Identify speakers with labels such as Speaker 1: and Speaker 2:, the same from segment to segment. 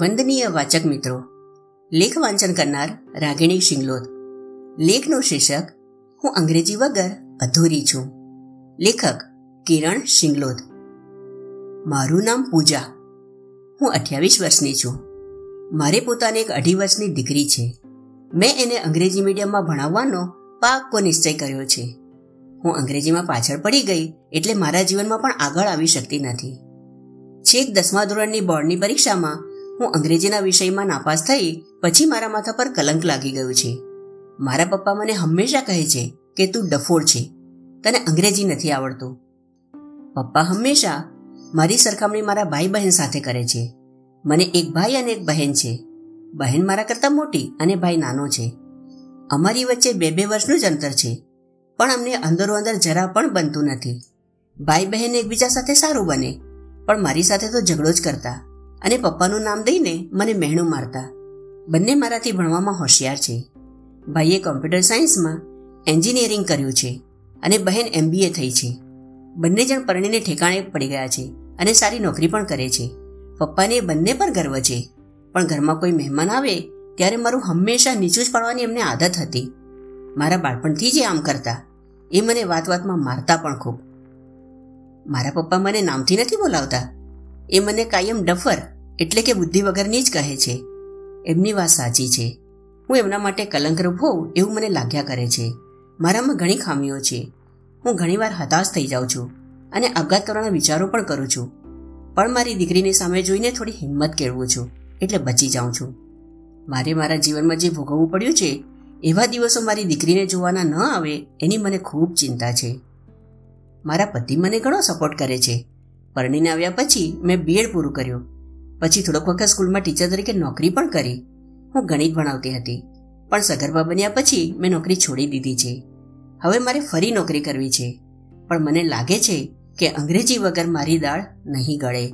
Speaker 1: વંદનીય વાચક મિત્રો. લેખ વાંચન કરનાર રાગિણી શિંગલોદ. લેખનું શીર્ષક, હું અંગ્રેજી વગર અધૂરી છું. લેખક, કિરણ શિંગલોદ. મારું નામ પૂજા. હું અઠ્યાવીસ વર્ષની છું. મારે પોતાને એક અઢી વર્ષની દીકરી છે. મેં એને અંગ્રેજી મીડિયમમાં ભણાવવાનો પાક્કો નિશ્ચય કર્યો છે. હું અંગ્રેજીમાં પાછળ પડી ગઈ એટલે મારા જીવનમાં પણ આગળ આવી શકતી નથી. છેક દસમા ધોરણની બોર્ડની પરીક્ષામાં હું અંગ્રેજીના વિષયમાં નાપાસ થઈ પછી મારા માથા પર કલંક લાગી ગયું છે. મારા પપ્પા મને હંમેશા કહે છે કે તું ડફોડ છે. તને અંગ્રેજી નથી આવડતું. પપ્પા હંમેશા મારી સરખામણી મારા ભાઈ બહેન સાથે કરે છે. મને એક ભાઈ અને એક બહેન છે. બહેન મારા કરતાં મોટી અને ભાઈ નાનો છે. અમારી વચ્ચે બે બે વર્ષનું જ અંતર છે. પણ અમને અંદરો અંદર જરા પણ બનતું નથી. ભાઈ બહેન એકબીજા સાથે સારું બને, પણ મારી સાથે તો ઝઘડો જ કરતા. અને પપ્પાનું નામ દઈને મને મહેણું મારતા. બંને મારાથી ભણવામાં હોશિયાર છે. ભાઈએ કોમ્પ્યુટર સાયન્સમાં એન્જિનિયરિંગ કર્યું છે અને બહેન એમબીએ થઈ છે. બંને જણ પરણીને ઠેકાણે પડી ગયા છે અને સારી નોકરી પણ કરે છે. પપ્પાને બંને પર ગર્વ છે. પણ ઘરમાં કોઈ મહેમાન આવે ત્યારે મારું હંમેશા નીચું જ પાડવાની એમને આદત હતી. મારા બાળપણથી જ આમ કરતા. એ મને વાત વાતમાં મારતા પણ ખૂબ. મારા પપ્પા મને નામથી નથી બોલાવતા. એ મને કાયમ ડફર, એટલે કે બુદ્ધિ વગરની જ કહે છે. એમની વાત સાચી છે. હું એમના માટે કલંકરૂપ હોઉં એવું મને લાગ્યા કરે છે. મારામાં ઘણી ખામીઓ છે. હું ઘણીવાર હતાશ થઈ જાઉં છું અને આપઘાત કરવાના વિચારો પણ કરું છું. પણ મારી દીકરીની સામે જોઈને થોડી હિંમત કેળવું છું, એટલે બચી જાઉં છું. મારે મારા જીવનમાં જે ભોગવવું પડ્યું છે, એવા દિવસો મારી દીકરીને જોવાના ન આવે એની મને ખૂબ ચિંતા છે. મારા પતિ મને ઘણો સપોર્ટ કરે છે. પરણીને આવ્યા પછી મેં બીએડ પૂરું કર્યું. પછી થોડોક વખત સ્કૂલમાં ટીચર તરીકે નોકરી પણ કરી. હું ગણિત ભણાવતી હતી. પણ સગર્ભા બન્યા પછી મેં નોકરી છોડી દીધી છે. હવે મારે ફરી નોકરી કરવી છે. પણ મને લાગે છે કે અંગ્રેજી વગર મારી દાળ નહીં ગળે.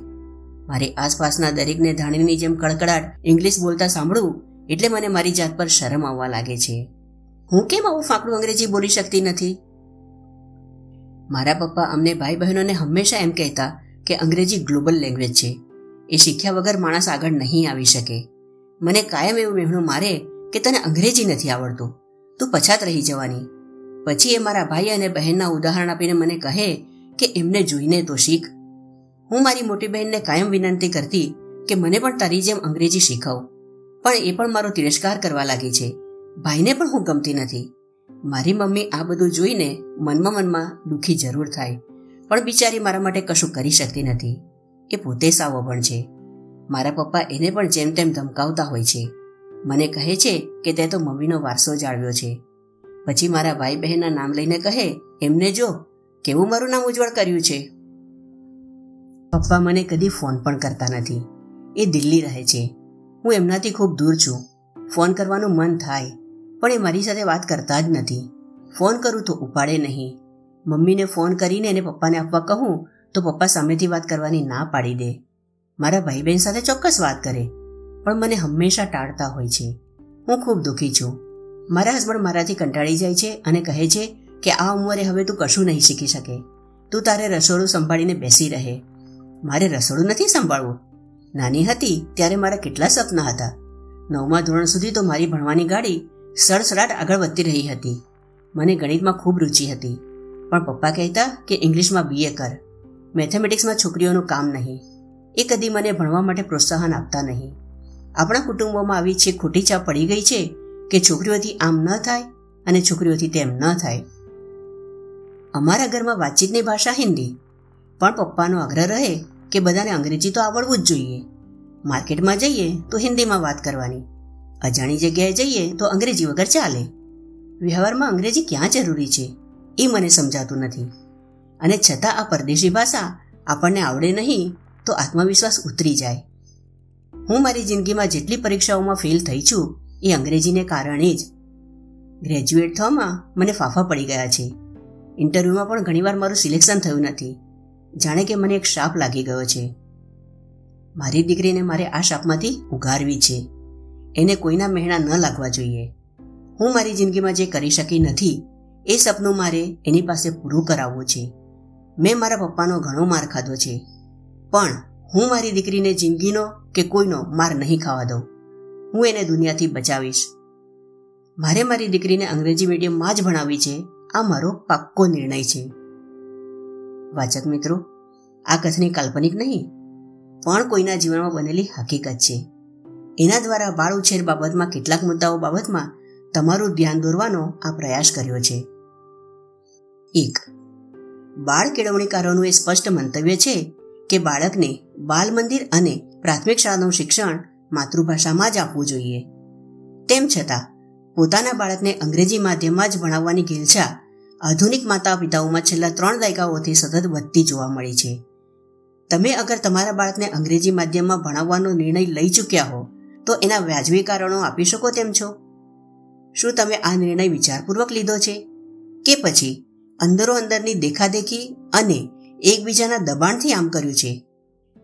Speaker 1: મારી આસપાસના દરેકને ધાણીની જેમ કડકડાટ ઇંગ્લિશ બોલતા સાંભળવું એટલે મને મારી જાત પર શરમ આવવા લાગે છે. હું કેમ આવું ફાંકડું અંગ્રેજી બોલી શકતી નથી? મારા પપ્પા અમને ભાઈ બહેનોને હંમેશા એમ કહેતા કે અંગ્રેજી ગ્લોબલ લેંગ્વેજ છે. એ શીખ્યા વગર માણસ આગળ નહીં આવી શકે. મને કાયમ એવું મહેણું મારે કે તને અંગ્રેજી નથી આવડતું. તું પછાત રહી જવાની. પછી એ મારા ભાઈ અને બહેનના ઉદાહરણ આપીને મને કહે કે એમને જોઈને તો શીખ. હું મારી મોટી બહેનને કાયમ વિનંતી કરતી કે મને પણ તારી જેમ અંગ્રેજી શીખવ. પણ એ પણ મારો તિરસ્કાર કરવા લાગી છે. ભાઈને પણ હું ગમતી નથી. મારી મમ્મી આ બધું જોઈને મનમાં મનમાં દુઃખી જરૂર થાય. પણ બિચારી મારા માટે કશું કરી શકતી નથી. એ પોતે સાવ અભણ છે. મારા પપ્પા એને પણ જેમ તેમ ધમકાવતા હોય છે. મને કહે છે કે તે તો મમ્મીનો વારસો જાળવ્યો છે. પછી મારા ભાઈ બહેનના નામ લઈને કહે, એમને જો, કેવું મારું નામ ઉજ્જવળ કર્યું છે? પપ્પા મને કદી ફોન પણ કરતા નથી. એ દિલ્હી રહે છે. હું એમનાથી ખૂબ દૂર છું. ફોન કરવાનું મન થાય, પણ એ મારી સાથે વાત કરતા જ નથી. ફોન કરું તો ઉપાડે નહીં. મમ્મીને ફોન કરીને એને પપ્પાને આપવા કહું, તો પપ્પા સામેથી વાત કરવાની ના પાડી દે. મારા ભાઈ બહેન સાથે ચોક્કસ વાત કરે, પણ મને હંમેશા ટાળતા હોય છે. હું ખૂબ દુઃખી છું. મારા હસબન્ડ મારાથી કંટાળી જાય છે અને કહે છે કે, આ ઉંમરે હવે તું કશું નહીં શીખી શકે. તું તારે રસોડું સંભાળીને બેસી રહે. મારે રસોડું નથી સંભાળવું. નાની હતી ત્યારે મારા કેટલા સપના હતા. નવમા ધોરણ સુધી તો મારી ભણવાની ગાડી સડસડાટ આગળ વધતી રહી હતી. મને ગણિતમાં ખૂબ રુચિ હતી. પણ પપ્પા કહેતા કે ઇંગ્લિશમાં બીએ કર. મેથેમેટિક્સમાં છોકરીઓનું કામ નહીં. એ કદી મને ભણવા માટે પ્રોત્સાહન આપતા નહીં. આપણા કુટુંબોમાં આવી છે ખોટી છાપ પડી ગઈ છે કે છોકરીઓથી આમ ન થાય અને છોકરીઓથી તેમ ન થાય. અમારા ઘરમાં વાતચીતની ભાષા હિન્દી. પણ પપ્પાનો આગ્રહ રહે કે બધાને અંગ્રેજી તો આવડવું જ જોઈએ. માર્કેટમાં જઈએ તો હિન્દીમાં વાત કરવાની. અજાણી જગ્યાએ જઈએ તો અંગ્રેજી વગર ચાલે. વ્યવહારમાં અંગ્રેજી ક્યાં જરૂરી છે? એ મને સમજાતું નથી. અને છતાં આ પરદેશી ભાષા આપણને આવડે નહીં તો આત્મવિશ્વાસ ઉતરી જાય. હું મારી જિંદગીમાં જેટલી પરીક્ષાઓમાં ફેલ થઈ છું, એ અંગ્રેજીને કારણે જ. ગ્રેજ્યુએટ થવામાં મને ફાફા પડી ગયા છે. ઇન્ટરવ્યૂમાં પણ ઘણીવાર મારું સિલેક્શન થયું નથી. જાણે કે મને એક શાપ લાગી ગયો છે. મારી દીકરીને મારે આ શાપમાંથી ઉગારવી છે. એને કોઈના મહેણા ન લાગવા જોઈએ. હું મારી જિંદગીમાં જે કરી શકી નથી એ સપનું મારે એની પાસે પૂરું કરાવવું છે. મેં મારા પપ્પાનો ઘણો માર ખાધો છે. પણ હું મારી દીકરીને જિંદગીનો કે કોઈનો માર નહીં ખાવા દઉં. હું એને દુનિયાથી બચાવીશ. મારે મારી દીકરીને અંગ્રેજી મીડિયમમાં જ ભણાવવી છે. આ મારો પાક્કો નિર્ણય છે. વાચક મિત્રો, આ કથની કાલ્પનિક નહીં, પણ કોઈના જીવનમાં બનેલી હકીકત છે. એના દ્વારા બાળ ઉછેર બાબતમાં કેટલાક મુદ્દાઓ બાબતમાં તમારું ધ્યાન દોરવાનો આ પ્રયાસ કર્યો છે. એક. બાળ કેળવણીકારોનું એ સ્પષ્ટ મંતવ્ય છે કે બાળકને બાલ મંદિર અને પ્રાથમિક શાળાનું શિક્ષણ માતૃભાષામાં જ આપવું જોઈએ. તેમ છતાં, પોતાના બાળકને અંગ્રેજી માધ્યમમાં જ ભણાવવાની ઘેલછા આધુનિક માતા પિતાઓમાં છેલ્લા ત્રણ દાયકાઓથી સતત વધતી જોવા મળી છે. તમે અગર તમારા બાળકને અંગ્રેજી માધ્યમમાં ભણાવવાનો નિર્ણય લઈ ચૂક્યા હો, તો એના વ્યાજબી કારણો આપી શકો તેમ છો? શું તમે આ નિર્ણય વિચારપૂર્વક લીધો છે? કે પછી અંદરો અંદરની દેખાદેખી અને એકબીજાના દબાણથી આમ કર્યું છે.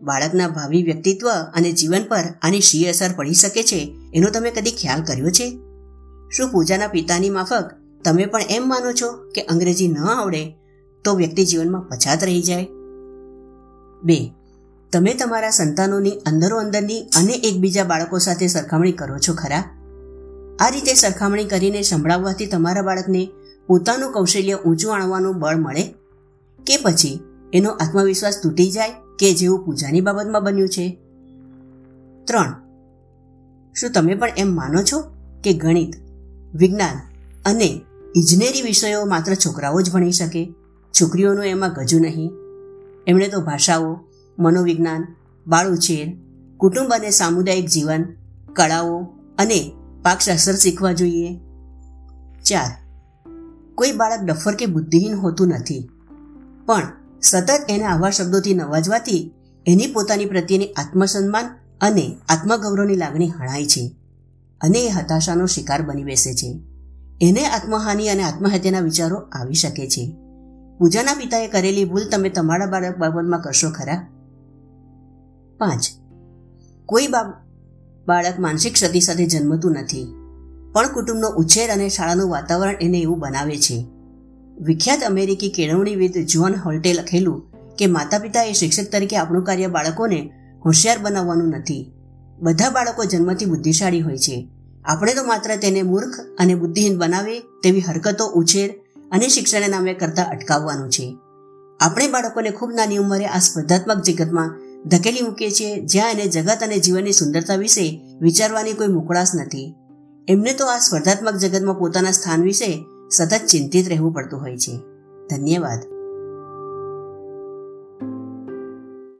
Speaker 1: બાળકના ભાવિ વ્યક્તિત્વ અને જીવન પર આની શી અસર પડી શકે છે, એનો તમે કદી ખ્યાલ કર્યો છે? શું પૂજાના પિતાની માફક તમે પણ એમ માનો છો કે અંગ્રેજી ન આવડે તો વ્યક્તિ જીવનમાં પછાત રહી જાય? બે, તમે તમારા સંતાનોની અંદરો અંદરની અને એકબીજા બાળકો સાથે સરખામણી કરો છો ખરા? આ રીતે સરખામણી કરીને સંભળાવવાથી તમારા બાળકને પોતાનું કૌશલ્ય ઊંચું આણવાનું બળ મળે કે પછી એનો આત્મવિશ્વાસ તૂટી જાય કે જેવું પૂજાની બાબતમાં બન્યું છે? ત્રણ. શું તમે પણ એમ માનો છો કે ગણિત, વિજ્ઞાન અને ઇજનેરી વિષયો માત્ર છોકરાઓ જ ભણી શકે? છોકરીઓનું એમાં ગજુ નહીં. એમણે તો ભાષાઓ, મનોવિજ્ઞાન બાળ ઉછેર કુટુંબ અને સામુદાયિક જીવન, કળાઓ અને પાકશાસ્ત્ર શીખવા જોઈએ. ચાર. કોઈ બાળક ડફર કે બુદ્ધિહીન હોતું નથી. પણ સતત એને આવા શબ્દોથી નવાજવાથી એની પોતાની પ્રત્યેની આત્મસન્માન અને આત્મગૌરવની લાગણી હણાય છે અને એ હતાશાનો શિકાર બની બેસે છે. એને આત્મહાનિ અને આત્મહત્યાના વિચારો આવી શકે છે. પૂજાના પિતાએ કરેલી ભૂલ તમે તમારા બાળક બાબતમાં કરશો ખરા? પાંચ. કોઈ બાળક માનસિક ક્ષતિ સાથે જન્મતું નથી. પણ કુટુંબનો ઉછેર અને શાળાનું વાતાવરણ એને એવું બનાવે છે. વિખ્યાત અમેરિકી કેળવણીવિદ જ્હોન હોલ્ટે લખેલું કે માતા પિતા એ શિક્ષક તરીકે આપણું કાર્ય બાળકોને હોશિયાર બનાવવાનું નથી. બધા બાળકો જન્મથી બુદ્ધિશાળી હોય છે. આપણે તો માત્ર તેને મૂર્ખ અને બુદ્ધિહીન બનાવે તેવી હરકતો, ઉછેર અને શિક્ષણના નામે કરતા અટકાવવાનું છે. આપણે બાળકોને ખૂબ નાની ઉંમરે આ સ્પર્ધાત્મક જગતમાં ધકેલી મૂકીએ છીએ, જ્યાં એને જગત અને જીવનની સુંદરતા વિશે વિચારવાની કોઈ મોકળાશ નથી. એમને તો આ સ્પર્ધાત્મક જગતમાં પોતાના સ્થાન વિશે સતત ચિંતિત રહેવું પડતું હોય છે. ધન્યવાદ.